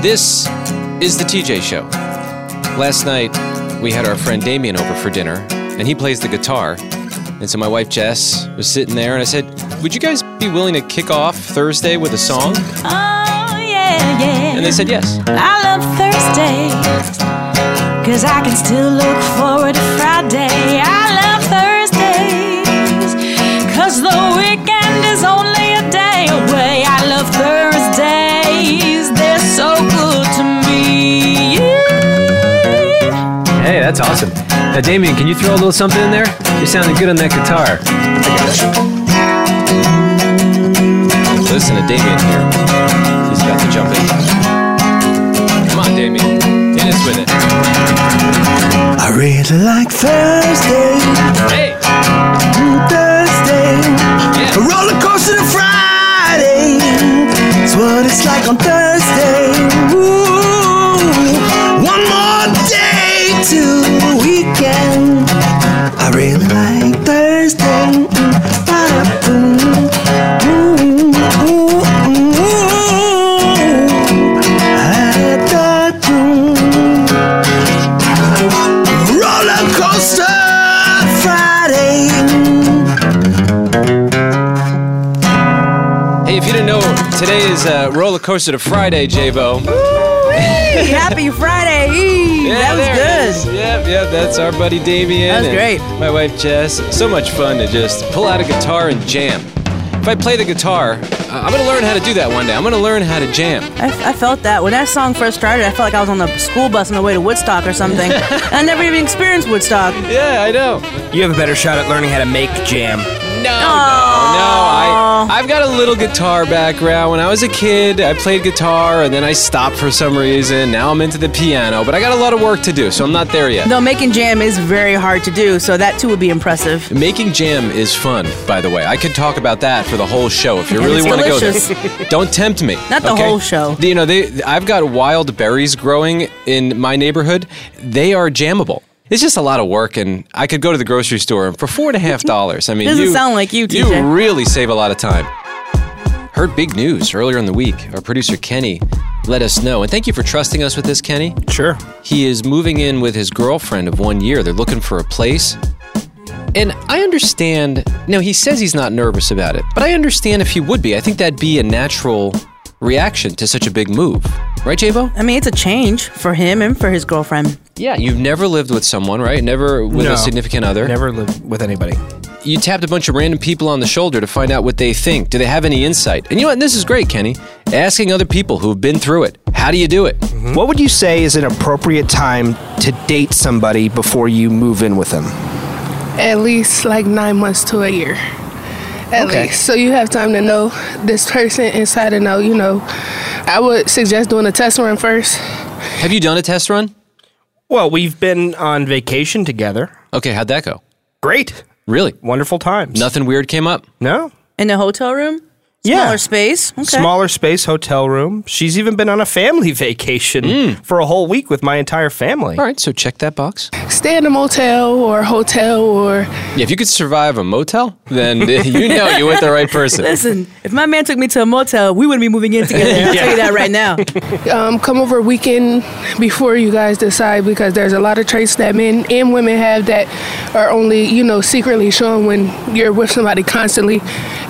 This is the TJ Show. Last night, we had our friend Damien over for dinner, and he plays the guitar. And so my wife Jess was sitting there, and I said, Would you guys be willing to kick off Thursday with a song? Oh, yeah, yeah. And they said yes. I love Thursdays. Cause I can still look forward to Friday. I love that's awesome. Now, Damien, can you throw a little something in there? You're sounding good on that guitar. Listen to Damien here. He's about to jump in. Come on, Damien. Hit us with it. I really like Thursday, Hey! Thursday. Yeah. A roller coaster to Friday. It's what it's like on Thursday. Coaster to Friday, J-Bo. Happy Friday Eve. that was there it is. good. Yep, yep, that's our buddy Damien. That was great. My wife Jess. So much fun to just pull out a guitar and jam. If I play the guitar, uh, I'm gonna learn how to do that one day. I'm gonna learn how to jam. I, I felt that when that song first started. I felt like I was on the school bus on the way to Woodstock or something. I never even experienced Woodstock. Yeah, I know. You have a better shot at learning how to make jam. No, no, no. I, I've got a little guitar background. When I was a kid, I played guitar, and then I stopped for some reason. Now I'm into the piano, but I got a lot of work to do, so I'm not there yet. Though making jam is very hard to do, so that too would be impressive. Making jam is fun, by the way. I could talk about that for the whole show if you really want to go there. Don't tempt me. Not the okay? whole show. You know, they. I've got wild berries growing in my neighborhood. They are jammable. It's just a lot of work, and I could go to the grocery store and for four and a half dollars. I mean, Doesn't you sound like you, You really save a lot of time. Heard big news earlier in the week. Our producer Kenny let us know, and thank you for trusting us with this, Kenny. Sure. He is moving in with his girlfriend of one year. They're looking for a place. And I understand, no, he says he's not nervous about it, but I understand if he would be. I think that'd be a natural reaction to such a big move. Right, JBo? I mean, it's a change for him and for his girlfriend. Yeah, you've never lived with someone, right? Never with No. a significant other. Never lived with anybody. You tapped a bunch of random people on the shoulder to find out what they think. Do they have any insight? And you know what? And this is great, Kenny. Asking other people who've been through it. How do you do it? Mm-hmm. What would you say is an appropriate time to date somebody before you move in with them? At least like nine months to a year. At Okay. least. So you have time to know this person inside and out, you know. I would suggest doing a test run first. Have you done a test run? Well, we've been on vacation together. Okay, how'd that go? Great. Really? Wonderful times. Nothing weird came up? No? In the hotel room? Yeah. Smaller space? Okay. Smaller space hotel room. She's even been on a family vacation for a whole week with my entire family. All right, so check that box. Stay in a motel or hotel or Yeah, if you could survive a motel, then you know you with the right person. Listen, if my man took me to a motel, we wouldn't be moving in together. I'll tell you that right now. um, come over a weekend before you guys decide because there's a lot of traits that men and women have that are only, you know, secretly shown when you're with somebody constantly.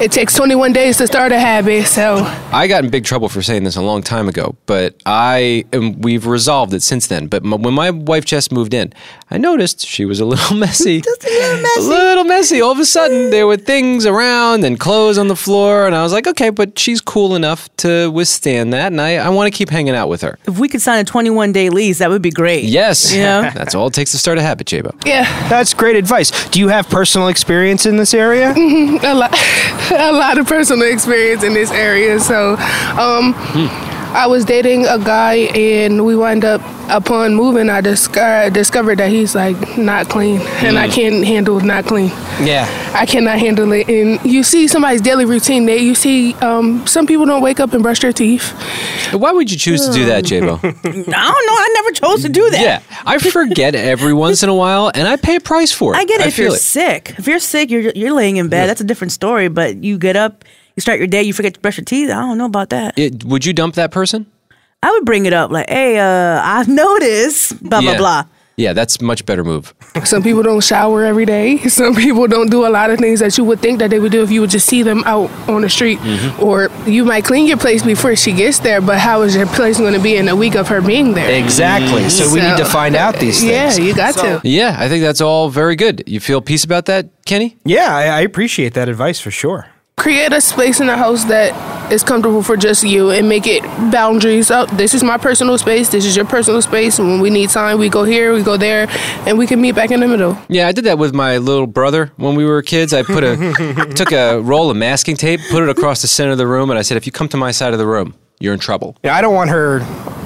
It takes 21 days to start a habit, so I got in big trouble for saying this a long time ago, but I and we've resolved it since then. But m when my wife Jess moved in, I noticed she was a little messy. Just a little messy. A little messy. All of a sudden, there were things around and clothes on the floor, and I was like, okay, but she's cool enough to withstand that, and I, I want to keep hanging out with her. If we could sign a 21 day lease, that would be great. Yes. Yeah. That's all it takes to start a habit, JBo. yeah, That's great advice. Do you have personal experience in this area? Mm-hmm. a lot, a lot of personal experience in this area. So, um, I was dating a guy, and we wind up upon moving. I discovered discovered that he's like not clean, and I can't handle not clean. Yeah. I cannot handle it. And you see somebody's daily routine. That you see, um, some people don't wake up and brush their teeth. Why would you choose to do that, JBo? I don't know. I never chose to do that. yeah, I forget every once in a while, and I pay a price for it. I get it if you're it. sick. If you're sick, you're you're laying in bed. That's a different story. But you get up, you start your day, you forget to brush your teeth. I don't know about that. It- would you dump that person? I would bring it up like, hey, uh, I've noticed, blah, Yeah. blah, blah. Yeah, that's much better move. Some people don't shower every day. Some people don't do a lot of things that you would think that they would do if you would just see them out on the street. Mm-hmm. Or you might clean your place before she gets there, but how is your place going to be in a week of her being there? Exactly. So we need to find out these Yeah, you got to. Yeah, I think that's all very good. You feel peace about that, Kenny? Yeah, I, I appreciate that advice for sure. Create a space in the house that is comfortable for just you and make it boundaries. Oh, this is my personal space. This is your personal space. And when we need time, we go here, we go there, and we can meet back in the middle. Yeah, I did that with my little brother when we were kids. I put a took a roll of masking tape, put it across the center of the room, and I said, "If you come to my side of the room, you're in trouble." Yeah, I don't want her,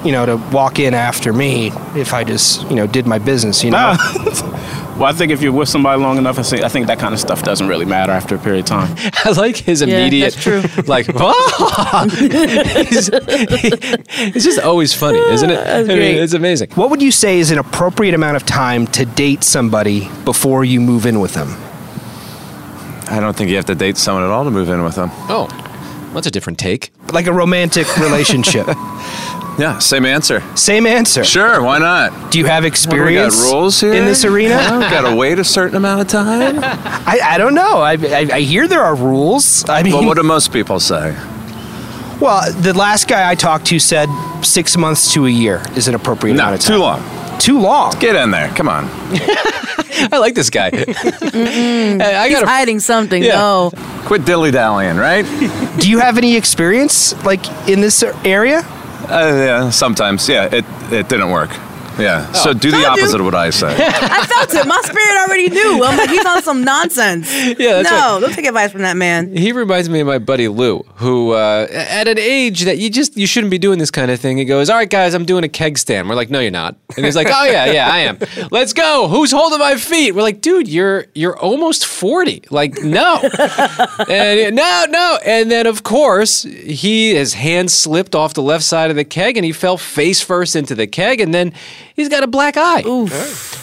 you know, to walk in after me if I just, you know, did my business, you know. Well, I think if you're with somebody long enough, I think, I think that kind of stuff doesn't really matter after a period of time. I like his immediate, Yeah, immediate, that's true. like, "Ah!" He's- it's just always funny, isn't it? I mean, it's amazing. What would you say is an appropriate amount of time to date somebody before you move in with them? I don't think you have to date someone at all to move in with them. Oh, that's a different take. Like a romantic relationship. Yeah, same answer. Same answer. Sure, why not? Do you have What, we experience got rules here in this arena? Got to wait a certain amount of time. I, I don't know. I, I, I hear there are rules. I mean, well, what do most people say? well, the last guy I talked to said six months to a year is an appropriate No, amount of time. too long. Too long. Get in there. Come on. I like this guy. I, I He's got hiding something. Yeah. No. Quit dilly dallying, right? Do you have any experience like in this area? Uh, yeah, sometimes. Yeah, it it didn't work. Yeah. So do the Told you. opposite of what I say. I felt it. My spirit already knew. I'm like, he's on some nonsense. Yeah, that's no, right. don't take advice from that man. He reminds me of my buddy Lou, who uh, at an age that you just you shouldn't be doing this kind of thing. He goes, "All right, guys, I'm doing a keg stand." We're like, "No, you're not." And he's like, "Oh yeah, yeah, I am. Let's go. Who's holding my feet?" We're like, "Dude, you're you're almost forty. Like, no, and he- no, no." And then of course he his hand slipped off the left side of the keg and he fell face first into the keg, and then he's got a black eye.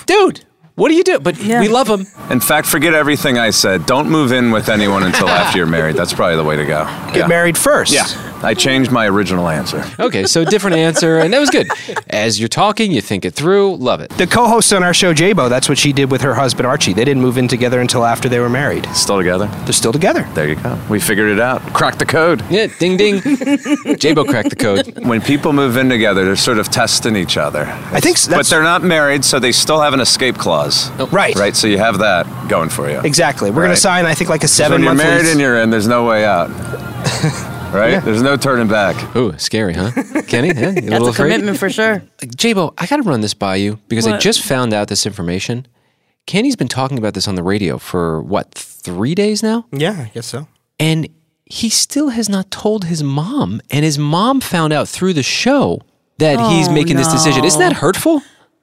Dude, what do you do? But Yeah. we love him. In fact, forget everything I said. Don't move in with anyone until after you're married. That's probably the way to go. Get yeah. married first. Yeah. I changed my original answer. Okay, so different answer, and that was good. As you're talking, you think it through. Love it. The co-host on our show, JBo, that's what she did with her husband Archie. They didn't move in together until after they were married. Still together? They're still together. There you go. We figured it out. Cracked the code. Yeah, ding ding. JBo cracked the code. When people move in together, they're sort of testing each other. I think s- But they're not married, so they still have an escape clause. right. Right? So you have that going for you. Exactly. We're going to sign, I think, like a seven when you're married lease. and you're in, there's no way out. Right? There's no turning back. Ooh, scary, huh? Kenny, yeah, you a That's little a afraid? commitment for sure. JBo, I got to run this by you because I just found out this information. Kenny's been talking about this on the radio for what, three days now? Yeah, I guess so. And he still has not told his mom. And his mom found out through the show that he's Oh, making this decision. Isn't that hurtful?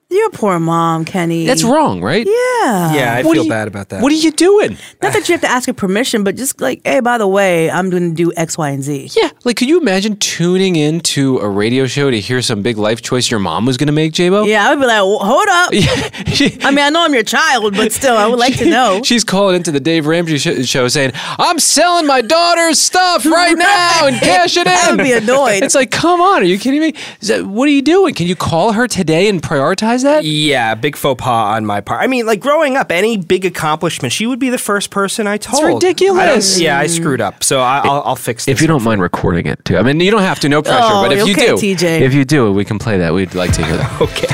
Your poor mom, Kenny. That's wrong, right? Yeah. Yeah, I What feel you- bad about that. What are you doing? Not that you have to ask her permission, but just like, hey, by the way, I'm going to do X, Y, and Z. Yeah, like could you imagine tuning into a radio show to hear some big life choice your mom was going to make, J-Bo? Yeah, I would be like, "Wh- hold up. I mean, I know I'm your child, but still, I would like to know. She's calling into the Dave Ramsey sh- show saying, "I'm selling my daughter's stuff right now and cash it in." I would be annoyed. It's like, come on, are you kidding me? Is that, what are you doing? Can you call her today and prioritize that? Yeah, big faux pas on my part. I mean, like growing up, any big accomplishment, she would be the first person I told. ridiculous. I yeah, I screwed up, so I, I'll, I'll fix this. If you don't mind recording it too, I mean, you don't have to, no pressure. Oh, but if you do, TJ. if you do, we can play that. We'd like to hear that. Okay.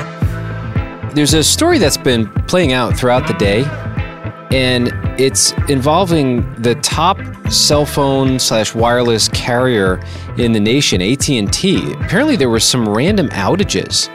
There's a story that's been playing out throughout the day, and it's involving the top cell phone slash wireless carrier in the nation, AT and T. Apparently, there were some random outages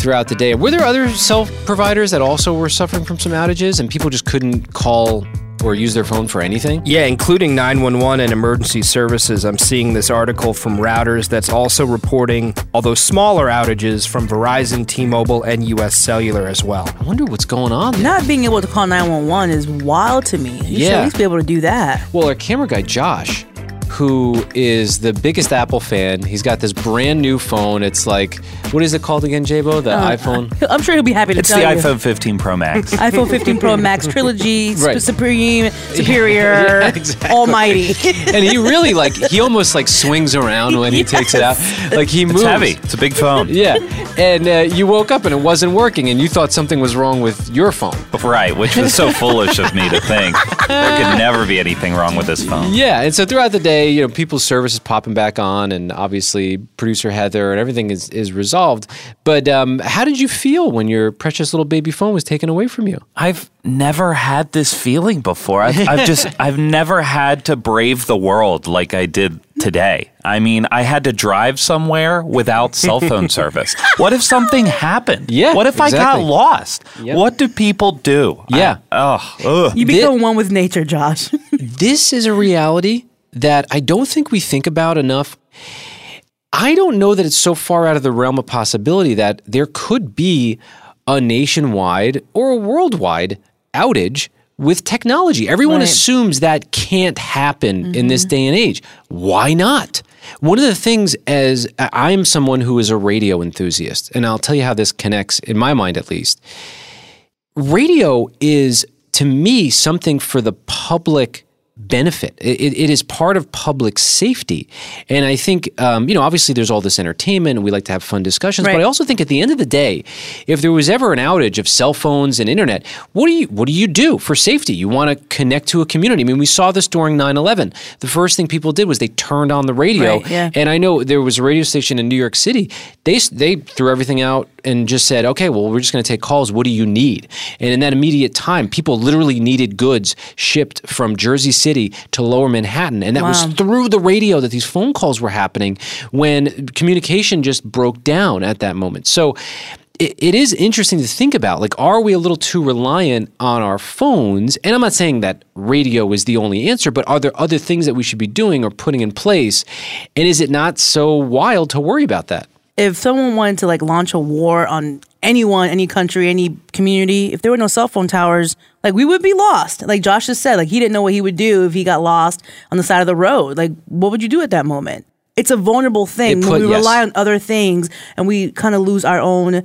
throughout the day. Were there other cell providers that also were suffering from some outages, and people just couldn't call or use their phone for anything? Yeah, including 911 and emergency services. I'm seeing this article from Reuters that's also reporting, although smaller outages from Verizon, T-Mobile, and US Cellular as well. I wonder what's going on. There. Not being able to call 911 is wild to me. You should Yeah. at least be able to do that. Well, our camera guy Josh, who is the biggest Apple fan. He's got this brand new phone. It's like, what is it called again, JBo? The Uh, iPhone? I'm sure he'll be happy to It's tell you. It's the iPhone 15 Pro Max. iPhone 15 Pro Max Trilogy, Sup- Right. Supreme, Superior, Yeah, exactly. Almighty. and he really like he almost like swings around when he takes it out. Like he moves. It's heavy. It's a big phone. Yeah, and uh, you woke up and it wasn't working, and you thought something was wrong with your phone. Right, which was so foolish of me to think. There could never be anything wrong with this phone. Yeah, and so throughout the day, you know, people's service is popping back on, and obviously producer Heather and everything is is resolved. But um, how did you feel when your precious little baby phone was taken away from you? I've never had this feeling before. I've, I've just, I've never had to brave the world like I did today. I mean, I had to drive somewhere without cell phone service. What if something happened? Yeah, What if I got lost? Yep. What do people do? Yeah. I, oh, ugh. You become one with nature, Josh. this is a reality that I don't think we think about enough. I don't know that it's so far out of the realm of possibility that there could be a nationwide or a worldwide outage with technology. Everyone Right. assumes that can't happen in this mm-hmm. day and age. Why not? One of the things as I'm someone who is a radio enthusiast, and I'll tell you how this connects in my mind at least radio is to me something for the public benefit. It, it- it is part of public safety, and I think um, you know obviously there's all this entertainment, and we like to have fun discussions. But I also think at the end of the day, if there was ever an outage of cell phones and internet, what do you what do you do for safety? You want to connect to a community. I mean, we saw this during 9/11. The first thing people did was they turned on the radio, Right, yeah. and I know there was a radio station in New York City. They they threw everything out and just said, "Okay, well, we're just going to take calls. What do you need?" And in that immediate time, people literally needed goods shipped from Jersey City to Lower Manhattan, and that was through the radio that these phone calls were happening when communication just broke down at that moment. So. It, it is interesting to think about. Like, are we a little too reliant on our phones? And I'm not saying that radio is the only answer, but are there other things that we should be doing or putting in place? And is it not so wild to worry about that? If someone wanted to like launch a war on anyone, any country, any community, if there were no cell phone towers, like we would be lost. Like Josh just said, like he didn't know what he would do if he got lost on the side of the road. Like what would you do at that moment? It's a vulnerable thing put- we yes. rely on other things and we kind of lose our own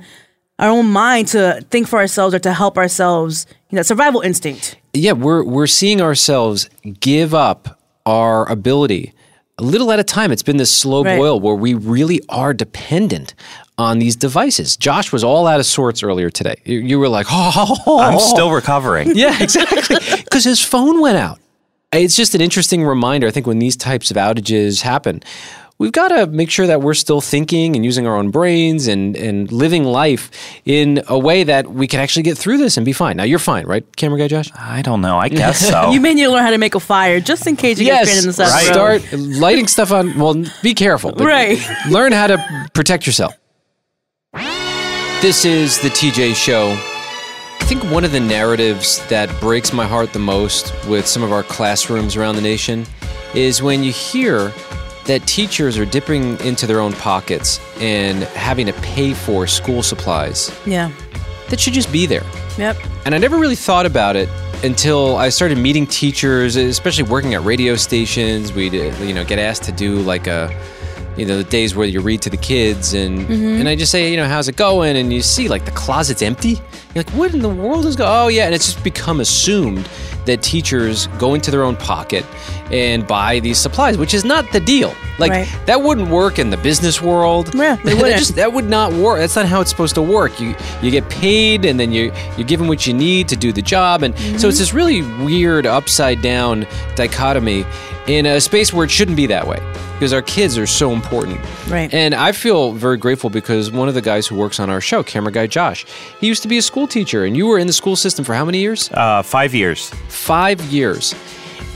our own mind to think for ourselves or to help ourselves. You know, survival instinct. Yeah, we're we're seeing ourselves give up our ability a little at a time. It's been this slow Right. boil where we really are dependent on these devices. Josh was all out of sorts earlier today. You, you were like, oh, I'm still recovering. Yeah, exactly. Because his phone went out. It's just an interesting reminder. I think when these types of outages happen, we've got to make sure that we're still thinking and using our own brains and, and living life in a way that we can actually get through this and be fine. Now, you're fine, right, camera guy Josh? I don't know. I guess so. You may need to learn how to make a fire just in case you get stranded in the side of the road. Start lighting stuff on. Well, be careful. but Right. Learn how to protect yourself. This is the TJ Show. I think one of the narratives that breaks my heart the most with some of our classrooms around the nation is when you hear that teachers are dipping into their own pockets and having to pay for school supplies Yeah. that should just be there. Yep. And I never really thought about it until I started meeting teachers, especially working at radio stations. We'd uh, you know get asked to do like a you know the days where you read to the kids and mm-hmm. and I just say you know how's it going and you see like the closet's empty. You're like what in the world is going? Oh yeah, and it's just become assumed that teachers go into their own pocket and buy these supplies, which is not the deal. Like Right. that wouldn't work in the business world. Yeah, it wouldn't. just that would not work. That's not how it's supposed to work. You you get paid and then you you're given what you need to do the job, and so it's mm-hmm. this really weird upside down dichotomy in a space where it shouldn't be that way because our kids are so important. Right. And I feel very grateful because one of the guys who works on our show, camera guy Josh, he used to be a school teacher, and you were in the school system for how many years? uh, five years. five years.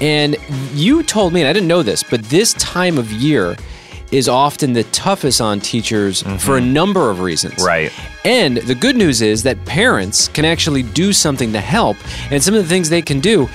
And you told me, and I didn't know this, but this time of year is often the toughest on teachers for a number of reasons. Mm-hmm. Right. And the good news is that parents can actually do something to help. And some of the things they can do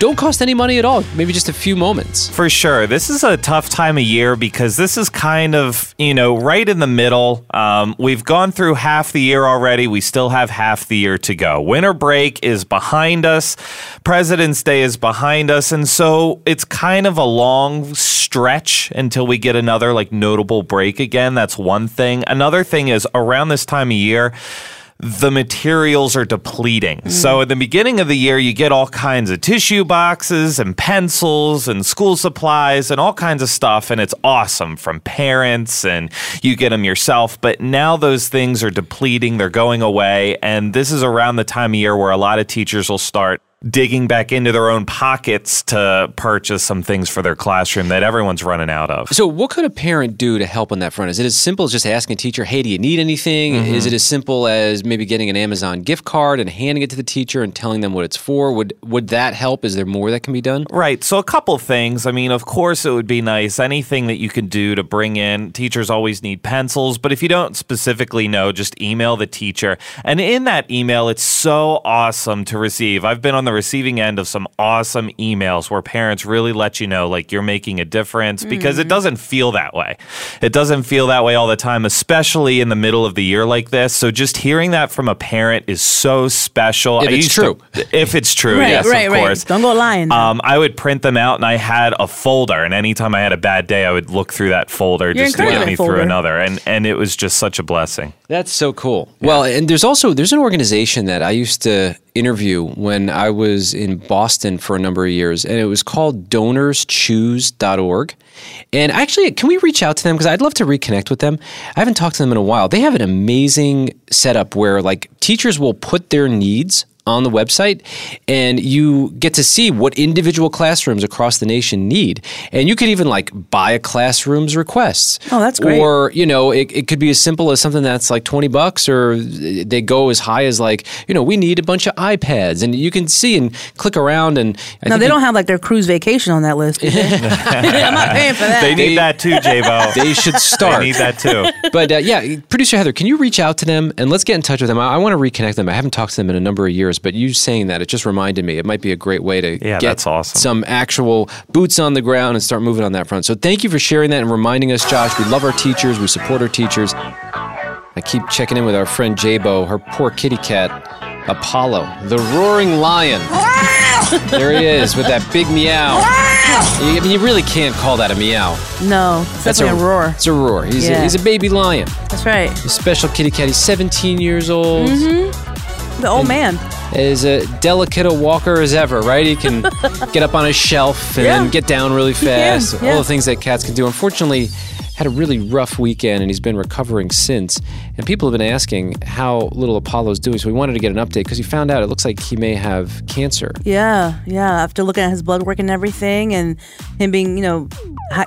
don't cost any money at all. Maybe just a few moments. For sure. This is a tough time of year because this is kind of, you know, right in the middle. Um, we've gone through half the year already. We still have half the year to go. Winter break is behind us, President's Day is behind us. And so it's kind of a long stretch until we get another like notable break again. That's one thing. Another thing is around this time of year, the materials are depleting. So mm. at the beginning of the year, you get all kinds of tissue boxes and pencils and school supplies and all kinds of stuff, and it's awesome from parents and you get them yourself. But now those things are depleting, they're going away, and this is around the time of year where a lot of teachers will start digging back into their own pockets to purchase some things for their classroom that everyone's running out of. So, what could a parent do to help on that front? Is it as simple as just asking a teacher, hey, do you need anything? Mm-hmm. Is it as simple as maybe getting an Amazon gift card and handing it to the teacher and telling them what it's for? Would, would that help? Is there more that can be done? Right. So, a couple things. I mean, of course, it would be nice. Anything that you can do to bring in, teachers always need pencils. But if you don't specifically know, just email the teacher. And in that email, it's so awesome to receive. I've been on the receiving end of some awesome emails where parents really let you know, like, you're making a difference because it doesn't feel that way. It doesn't feel that way all the time, especially in the middle of the year like this. So, just hearing that from a parent is so special. If I it's true. To, if it's true, Right, yes, right, of right. course. Don't go lying. Um, I would print them out, and I had a folder. And anytime I had a bad day, I would look through that folder just to get me folder. through another. And and it was just such a blessing. That's so cool. Well, and there's also there's an organization that I used to interview when I was in Boston for a number of years, and it was called DonorsChoose.org. And actually, can we reach out to them because I'd love to reconnect with them. I haven't talked to them in a while. They have an amazing setup where like teachers will put their needs on the website and you get to see what individual classrooms across the nation need and you could even like buy a classroom's requests Oh, that's great. or you know it, it could be as simple as something that's like 20 bucks or they go as high as like you know we need a bunch of ipads and you can see and click around and I no, they don't have like their cruise vacation on that list. they? I'm not paying for that. They need that too, JBo. they should start They start need that too. but uh, yeah, producer Heather, can you reach out to them and let's get in touch with them? I, I want to reconnect them. I haven't talked to them in a number of years, but you saying that it just reminded me it might be a great way to Yeah, get that's awesome. some actual boots on the ground and start moving on that front. So thank you for sharing that and reminding us, Josh. We love our teachers. We support our teachers. I keep checking in with our friend JBo, her poor kitty cat, Apollo, the roaring lion. there he is with that big meow. You, I mean, you really can't call that a meow. No, it's That's definitely a, roar. It's a roar. He's, a, he's a baby lion. That's right. A special kitty cat. He's 17 years old. Mm-hmm. The old man. As a delicate a walker as ever, right? He can get up on a shelf and Yeah. then get down really fast. yeah. All the things that cats can do. Unfortunately, had a really rough weekend and he's been recovering since. And people have been asking how little Apollo's doing. So we wanted to get an update because he found out it looks like he may have cancer. Yeah, yeah. After looking at his blood work and everything, and him being, you know,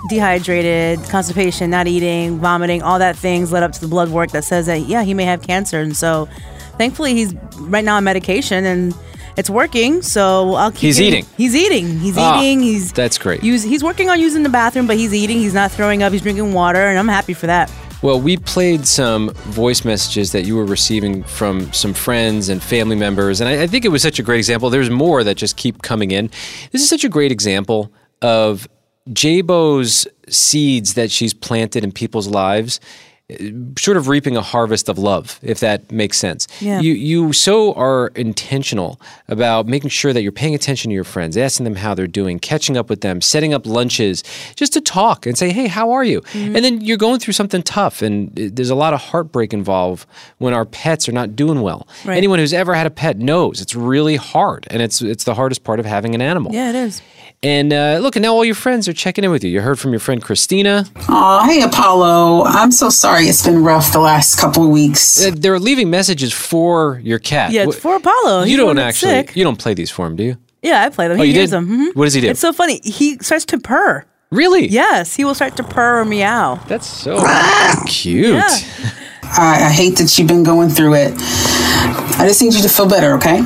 dehydrated, constipation, not eating, vomiting, all that things led up to the blood work that says that yeah, he may have cancer. And so, thankfully, he's right now on medication and it's working. So I'll keep. He's getting- eating. He's eating. He's Ah, eating. He's that's great. Use, he's working on using the bathroom, but he's eating. He's not throwing up. He's drinking water, and I'm happy for that. Well, we played some voice messages that you were receiving from some friends and family members, and I, I think it was such a great example. There's more that just keep coming in. This is such a great example of JBo's seeds that she's planted in people's lives. Sort of reaping a harvest of love, if that makes sense. Yeah. You you so are intentional about making sure that you're paying attention to your friends, asking them how they're doing, catching up with them, setting up lunches, just to talk and say, "Hey, how are you?" Mm-hmm. And then you're going through something tough, and there's a lot of heartbreak involved when our pets are not doing well. Right. Anyone who's ever had a pet knows it's really hard, and it's it's the hardest part of having an animal. Yeah, it is. And uh, look, and now all your friends are checking in with you. You heard from your friend Christina. Oh, hey Apollo. I'm so sorry it's been rough the last couple of weeks. Uh, They're leaving messages for your cat. Yeah, it's for Apollo. You the don't actually. sick. You don't play these for him, do you? Yeah, I play them. Oh, he you hears did? them. Mhm. What does he do? It's so funny. He starts to purr. Really? Yes, he will start to purr or meow. That's so cute. Yeah. I, I hate that you've been going through it. I just need you to feel better, okay?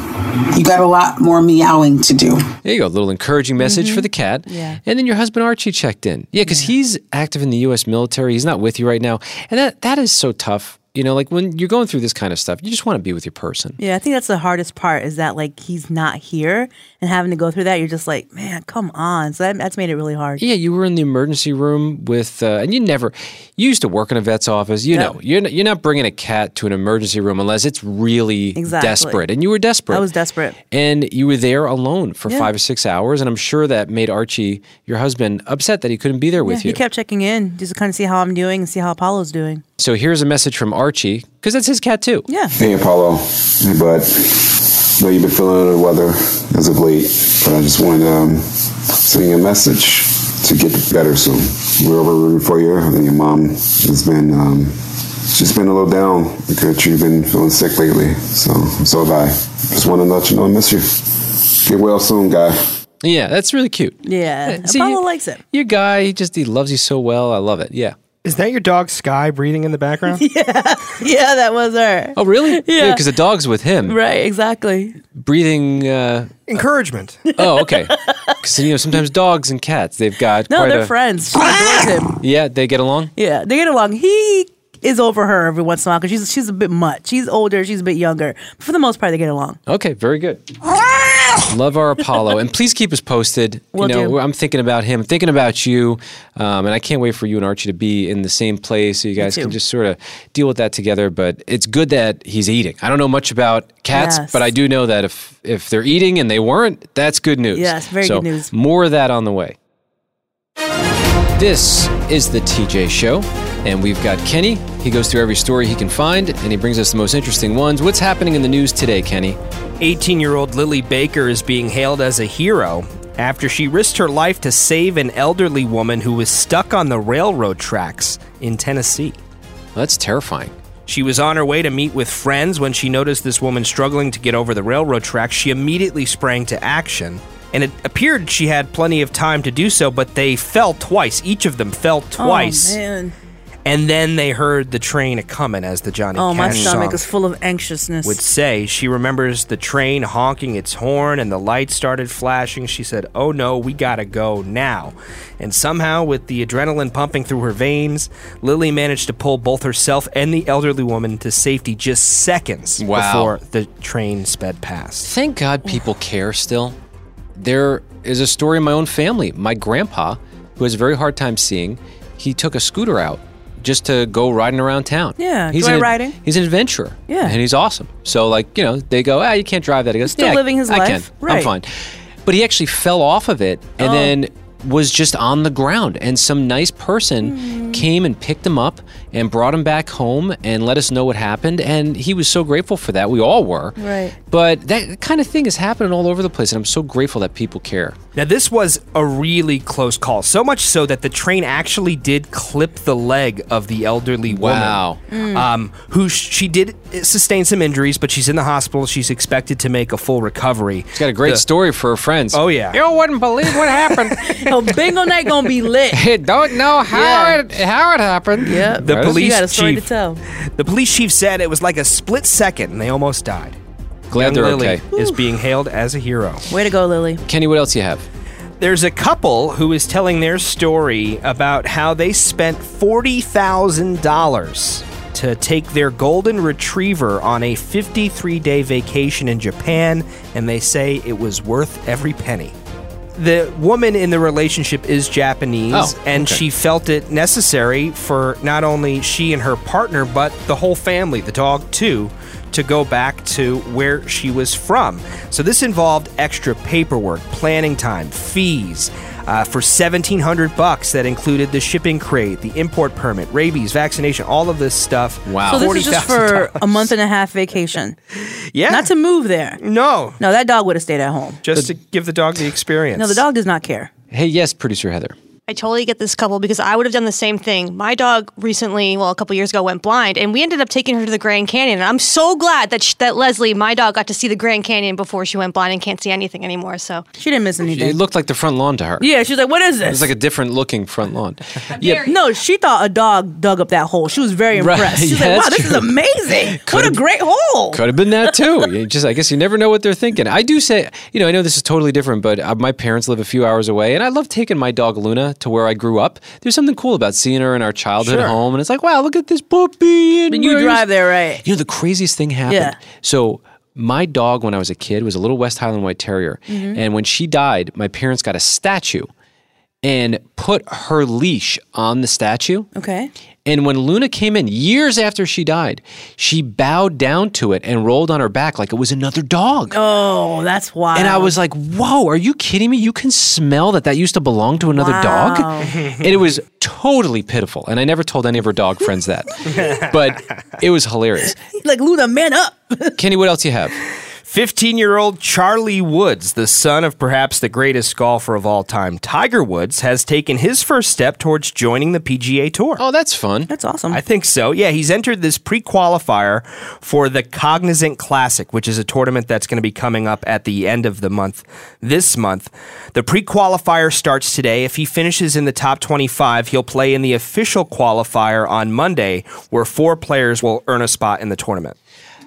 You got a lot more meowing to do. There you go. A little encouraging message for the cat. Mm-hmm. Yeah. And then your husband Archie checked in. Yeah, because he's active in the U.S. military. He's not with you right now, and that that is so tough. You know, like when you're going through this kind of stuff, you just want to be with your person. Yeah, I think that's the hardest part is that like he's not here and having to go through that. You're just like, man, come on. So that, that's made it really hard. Yeah, you were in the emergency room with, uh, and you never, you used to work in a vet's office. You Yeah. know, you're not, you're not bringing a cat to an emergency room unless it's really Exactly. desperate. And you were desperate. I was desperate. And you were there alone for Yeah. five or six hours. And I'm sure that made Archie, your husband, upset that he couldn't be there Yeah, with you. he kept checking in just to kind of see how I'm doing and see how Apollo's doing. So here's a message from Archie, because that's his cat too. Yeah. Hey, Apollo. Hey, bud. know you've been feeling under the weather as of late, but I just wanted to um, send you a message to get better soon. We're over rooting for you. I think your mom has been, um, she's been a little down because you've been feeling sick lately. So, so have I. Just want to let you know I miss you. Get well soon, guy. Yeah, that's really cute. Yeah. See, Apollo you- likes it. Your guy, he just he loves you so well. I love it. Yeah. Is that your dog Sky breathing in the background? Yeah, yeah, that was her. Oh, really? Yeah. Because the dog's with him, Right, exactly. breathing. Uh, Encouragement. oh, okay. Because you know sometimes dogs and cats they've got No, quite they're a, friends. She adores him. Yeah, they get along. Yeah, they get along. He is over her every once in a while because she's she's a bit much. She's older. She's a bit younger. But for the most part, they get along. Okay, very good. Love our Apollo, and please keep us posted. Will you know, do. I'm thinking about him, thinking about you, um, and I can't wait for you and Archie to be in the same place so you guys can just sort of deal with that together. But it's good that he's eating. I don't know much about cats, Yes. but I do know that if if they're eating and they weren't, that's good news. Yes, very So, good news. More of that on the way. This is the TJ Show, and we've got Kenny. He goes through every story he can find, and he brings us the most interesting ones. What's happening in the news today, Kenny? 18 year old Lily Baker is being hailed as a hero after she risked her life to save an elderly woman who was stuck on the railroad tracks in Tennessee. That's terrifying. She was on her way to meet with friends when she noticed this woman struggling to get over the railroad tracks. She immediately sprang to action. And it appeared she had plenty of time to do so, but they fell twice. Each of them fell oh, twice. Oh man. and then they heard the train a coming, as the Johnny Oh, my stomach song is full of anxiousness. would say. She remembers the train honking its horn and the lights started flashing. She said, Oh no, we gotta go now. And somehow, with the adrenaline pumping through her veins, Lily managed to pull both herself and the elderly woman to safety just seconds Wow. before the train sped past. Thank God people care still. There is a story in my own family. My grandpa, who has a very hard time seeing, he took a scooter out just to go riding around town. Yeah, he's an, riding. He's an adventurer. Yeah. and he's awesome. So like you know, they go, ah, you can't drive that. He goes, still yeah, living his I life. I can. Right. I'm fine. But he actually fell off of it and Oh. then was just on the ground and some nice person Hmm. came and picked him up and brought him back home and let us know what happened and he was so grateful for that we all were Right. but that kind of thing is happening all over the place, and I'm so grateful that people care. Now, this was a really close call, so much so that the train actually did clip the leg of the elderly woman. Wow. Um, who sh- she did sustain some injuries, but she's in the hospital. She's expected to make a full recovery. She's got a great The- story for her friends. Oh, yeah. You wouldn't believe what happened. oh, bingo night gonna be lit. Don't know how Yeah. it how it happened. Yep. The Right? Police You got a story chief. to tell. The police chief said it was like a split second, and they almost died. Glad Young they're Lily okay. is being hailed as a hero. Way to go, Lily. Kenny, what else you have? There's a couple who is telling their story about how they spent $40,000 to take their golden retriever on a 53 day vacation in Japan, and they say it was worth every penny. The woman in the relationship is Japanese, Oh, and okay. she felt it necessary for not only she and her partner, but the whole family, the dog too, to go back to where she was from. So this involved extra paperwork, planning time, fees. Uh, for 1700 bucks that included the shipping crate the import permit rabies vaccination all of this stuff Wow. So this is just for a month and a half vacation, yeah not to move there. no No, that dog would have stayed at home. just to give the dog the experience No, the dog does not care. Hey, yes, producer Heather. I totally get this couple because I would have done the same thing. My dog recently, well, a couple years ago, went blind, and we ended up taking her to the Grand Canyon. And I'm so glad that sh- that Leslie, my dog, got to see the Grand Canyon before she went blind and can't see anything anymore. So She didn't miss anything. It looked like the front lawn to her. yeah, she's like, "What is It this?" was like a different looking front lawn. yeah, no, she thought a dog dug up that hole. She was very Right, impressed. She's yeah, like, "Wow, that's this is true. amazing! what a Could've- great hole!" Could have been that too. You just, I guess you never know what they're thinking. I do say, you know, I know this is totally different, but uh, my parents live a few hours away, and I love taking my dog Luna to where I grew up. There's something cool about seeing her in our childhood Sure. home, and it's like, wow, look at this puppy. And But you drive there, right? You know, the craziest thing happened. Yeah. So my dog, when I was a kid, was a little West Highland White Terrier, Mhm. and when she died, my parents got a statue and put her leash on the statue. Okay. And when Luna came in years after she died, she bowed down to it and rolled on her back like it was another dog. Oh, that's wild. And I was like, whoa, are you kidding me? You can smell that that used to belong to another Wow. dog? and it was totally pitiful. And I never told any of her dog friends that. but it was hilarious. like Luna, man up. Kenny, what else you have? 15 year old Charlie Woods, the son of perhaps the greatest golfer of all time, Tiger Woods, has taken his first step towards joining the PGA Tour. Oh, that's fun. That's awesome. I think so. Yeah, he's entered this pre qualifier for the Cognizant Classic, which is a tournament that's going to be coming up at the end of the month this month. The pre qualifier starts today. If he finishes in the top 25, he'll play in the official qualifier on Monday, where four players will earn a spot in the tournament.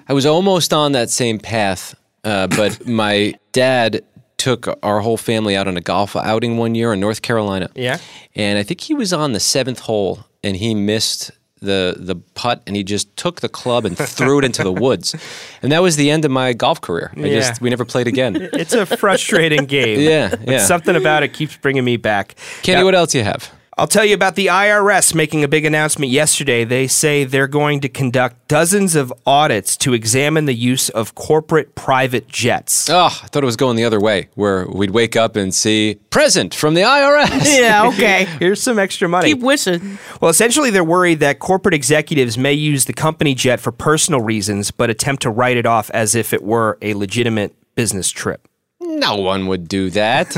I was almost on that same path, uh, but my dad took our whole family out on a golf outing one year in North Carolina. Yeah. And I think he was on the seventh hole and he missed the the putt and he just took the club and threw it into the woods. And that was the end of my golf career. I Yeah. just we never played again. It's a frustrating game. Yeah, yeah. something about it keeps bringing me back. Kenny, Now- what else you have? I'll tell you about the IRS making a big announcement yesterday. They say they're going to conduct dozens of audits to examine the use of corporate private jets. Oh, I thought it was going the other way, where we'd wake up and see present from the IRS. Yeah, okay. Here's some extra money. Keep wishing. Well, essentially, they're worried that corporate executives may use the company jet for personal reasons, but attempt to write it off as if it were a legitimate business trip. No one would do that.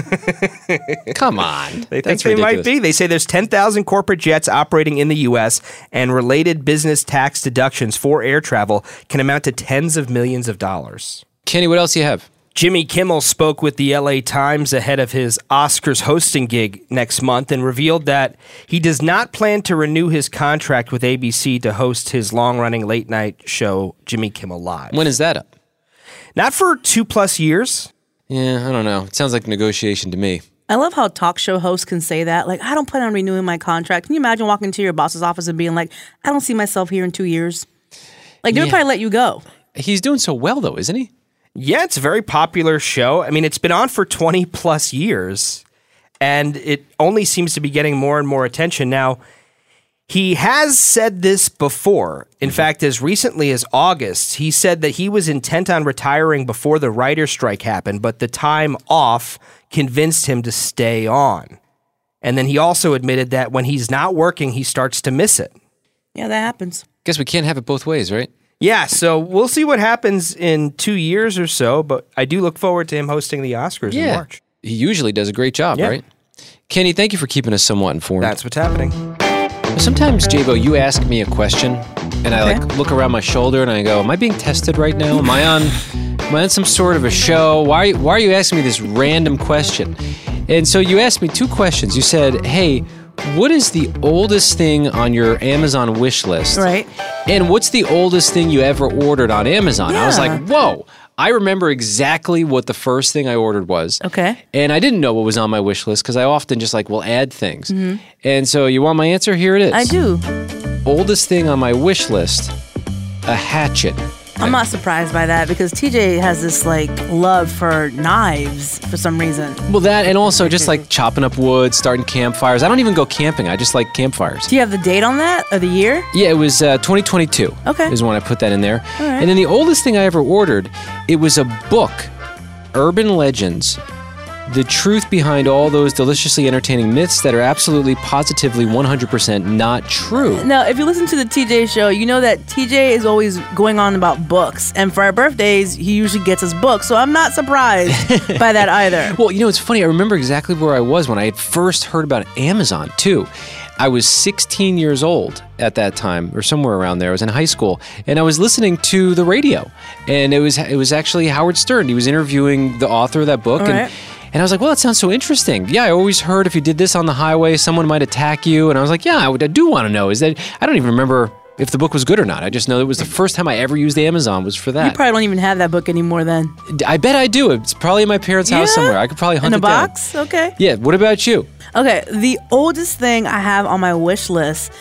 Come on. They think That's they might be. They say there's 10,000 corporate jets operating in the U.S., and related business tax deductions for air travel can amount to tens of millions of dollars. Kenny, what else do you have? Jimmy Kimmel spoke with the LA Times ahead of his Oscars hosting gig next month and revealed that he does not plan to renew his contract with ABC to host his long running late night show, Jimmy Kimmel Live. When is that up? Not for two plus years. Yeah, I don't know. It sounds like negotiation to me. I love how talk show hosts can say that. Like, I don't plan on renewing my contract. Can you imagine walking into your boss's office and being like, I don't see myself here in two years? Like, they would Yeah. probably let you go. He's doing so well, though, isn't he? Yeah, it's a very popular show. I mean, it's been on for 20 plus years, and it only seems to be getting more and more attention. Now, he has said this before. In mm-hmm. fact, as recently as August, he said that he was intent on retiring before the writer's strike happened, but the time off convinced him to stay on. And then he also admitted that when he's not working, he starts to miss it. Yeah, that happens. Guess we can't have it both ways, right? Yeah, so we'll see what happens in two years or so, but I do look forward to him hosting the Oscars in March. He usually does a great job, Yeah. right? Kenny, thank you for keeping us somewhat informed. That's what's happening. Sometimes, JBo, you ask me a question, and I like look around my shoulder and I go, "Am I being tested right now? Am I on? Am I on some sort of a show? Why? Why are you asking me this random question?" And so you asked me two questions. You said, "Hey, what is the oldest thing on your Amazon wish list? Right. And what's the oldest thing you ever ordered on Amazon?" I was like, "Whoa." I remember exactly what the first thing I ordered was. Okay. And I didn't know what was on my wish list because I often just like will add things. Mhm. And so you want my answer? Here it is. I do. Oldest thing on my wish list, a hatchet. I'm not surprised by that because TJ has this like love for knives for some reason. Well, that and also just like chopping up wood, starting campfires. I don't even go camping. I just like campfires. Do you have the date on that or the year? Yeah, it was uh, 2022. Okay. Is when I put that in there. Right. And then the oldest thing I ever ordered, it was a book, Urban Legends. The truth behind all those deliciously entertaining myths that are absolutely, positively, 100% not true. Now, if you listen to the TJ show, you know that TJ is always going on about books. And for our birthdays, he usually gets us books. So I'm not surprised by that either. Well, you know, it's funny. I remember exactly where I was when I had first heard about Amazon, too. I was 16 years old at that time, or somewhere around there. I was in high school, and I was listening to the radio, and it was it was actually Howard Stern. He was interviewing the author of that book, All and right. And I was like, well, that sounds so interesting. Yeah, I always heard if you did this on the highway, someone might attack you, and I was like, yeah, I, would, I do want to know. Is that I don't even remember if the book was good or not. I just know it was the first time I ever used Amazon was for that. You probably don't even have that book anymore then. I bet I do. It's probably in my parents' house Yeah? somewhere. I could probably hunt In a it down. box? Okay. Yeah. What about you? Okay, the oldest thing I have on my wish list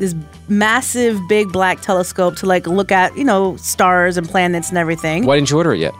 is massive big black telescope to like look at, you know, stars and planets and everything. Why didn't you order it yet?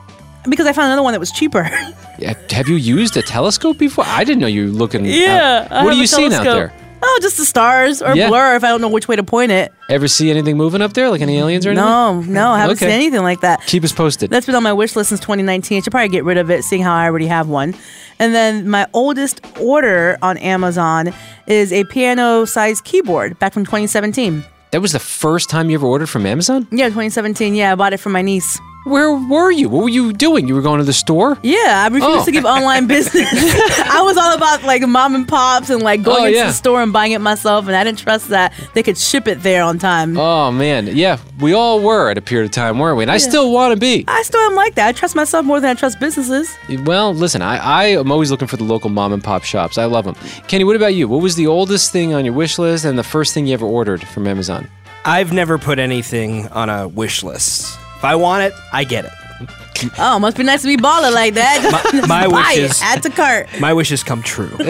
Because I found another one that was cheaper. Yeah, Have you used a telescope before? I didn't know you were looking. yeah. out- What are you seeing out there? Oh, just the stars or Yeah. blur if I don't know which way to point it. Ever see anything moving up there, like any aliens or anything? No, no, I haven't Okay. seen anything like that. Keep us posted. That's been on my wish list since 2019. I should probably get rid of it, seeing how I already have one. And then my oldest order on Amazon is a piano-sized keyboard back from 2017. That was the first time you ever ordered from Amazon? Yeah, 2017. Yeah, I bought it for my niece. Where were you? What were you doing? You were going to the store? Yeah, I refuse Oh. to give online business. I was all about like mom and pops and like going Oh, into yeah. the store and buying it myself, and I didn't trust that they could ship it there on time. Oh man, yeah, we all were at a period of time, weren't we? And I still want to be. I still am like that. I trust myself more than I trust businesses. Well, listen, I, I am always looking for the local mom and pop shops. I love them. Kenny, what about you? What was the oldest thing on your wish list and the first thing you ever ordered from Amazon? I've never put anything on a wish list. If I want it, I get it. Oh, must be nice to be baller like that. My- my Buy it. wishes- Add to cart. My wishes come true. Wait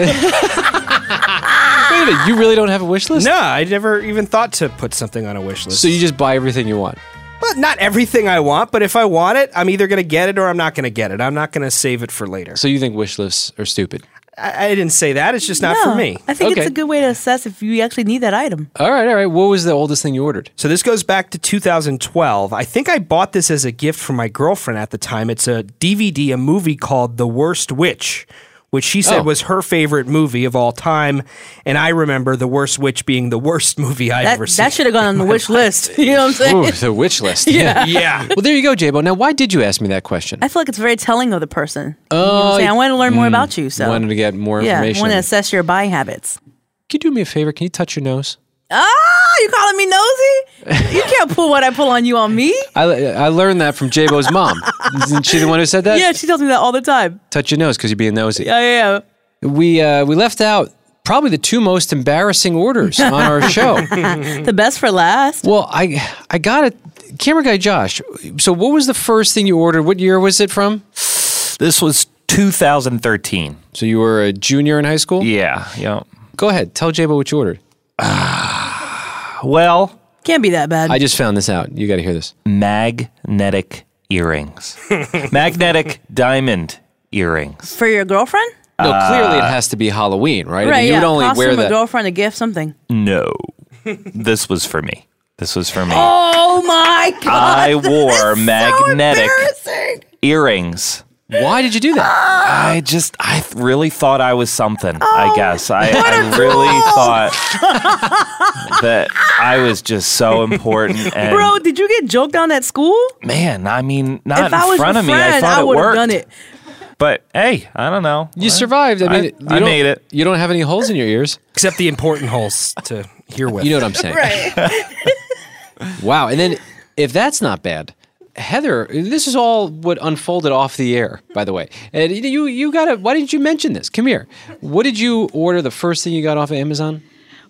a minute, you really don't have a wish list? no, I never even thought to put something on a wish list. So you just buy everything you want? Well, not everything I want, but if I want it, I'm either going to get it or I'm not going to get it. I'm not going to save it for later. So you think wish lists are stupid? I, I didn't say that. It's just not No, for me. I think Okay. it's a good way to assess if you actually need that item. All right, all right. What was the oldest thing you ordered? So this goes back to 2012. I think I bought this as a gift from my girlfriend at the time. It's a DVD, a movie called The Worst Witch, which she said Oh. was her favorite movie of all time. And I remember The Worst Witch being the worst movie I That, ever seen. that should have gone on the wish list. You know what I'm saying? Ooh, the wish list. Yeah. yeah. Well, there you go, JBo. Now, why did you ask me that question? I feel like it's very telling of the person. You know what Oh, I'm? I wanted to learn more mm, about you. So I Wanted to get more yeah, I want to assess your buying habits. Can you do me a favor? Can you touch your nose? Ah, you calling me nosy? You can't pull what I pull on you on me. I, I learned that from JBo's mom. Isn't she the one who said that? Yeah, she tells me that all the time. Touch your nose because you're being nosy. Yeah, yeah, We uh, we left out probably the two most embarrassing orders on our show. the best for last. Well, I I got it. Camera guy Josh. So, what was the first thing you ordered? What year was it from? This was 2013. So you were a junior in high school. Yeah, yeah. Go ahead. Tell JBo what you ordered. Well, Can't be that bad. I just found this out. You got to hear this. magnetic earrings. magnetic diamond earrings. for your girlfriend? No, uh, clearly it has to be Halloween, right? I right, mean, you yeah. would only Costume, wear a that. girlfriend, a gift, something. No. this was for me. This was for me. Oh my god! I wore magnetic embarrassing. earrings. Why did you do that? I just, I th- really thought I was something. Oh, I guess I, I really thought that I was just so important. And Bro, did you get joked on at school? man, I mean, not if I in was front your of me. friend, I thought it would have worked. done it. But hey, I don't know. You survived. I mean, I- you I don't- made it. You don't have any holes in your ears. Except the important holes to hear with. You know what I'm saying? Right. Wow. And then, if that's not bad, Heather, this is all what unfolded off the air, by the way. And you, you got to. Why didn't you mention this? Come here. What did you order? The first thing you got off of Amazon?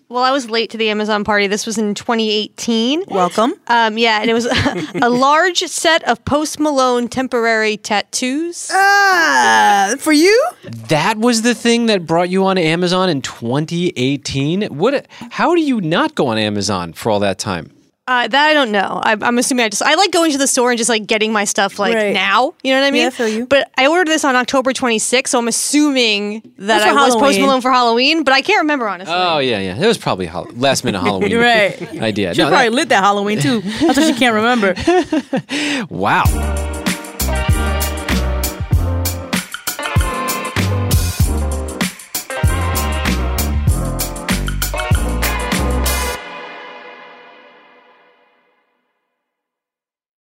Well, I was late to the Amazon party. This was in 2018. Welcome. Um, yeah, and it was a large set of Post Malone temporary tattoos. Ah, for you? That was the thing that brought you on Amazon in 2018. What? How do you not go on Amazon for all that time? Uh, that I don't know. I, I'm assuming I just I like going to the store and just like getting my stuff like Right. now. You know what I mean? Yeah, I feel you. But I ordered this on October 26th, so I'm assuming that That's I for was Post Halloween. Malone for Halloween, but I can't remember honestly. Oh yeah, yeah. It was probably hol- last minute Halloween Right. idea. She No, probably that- lit that Halloween too. That's what she can't remember. wow.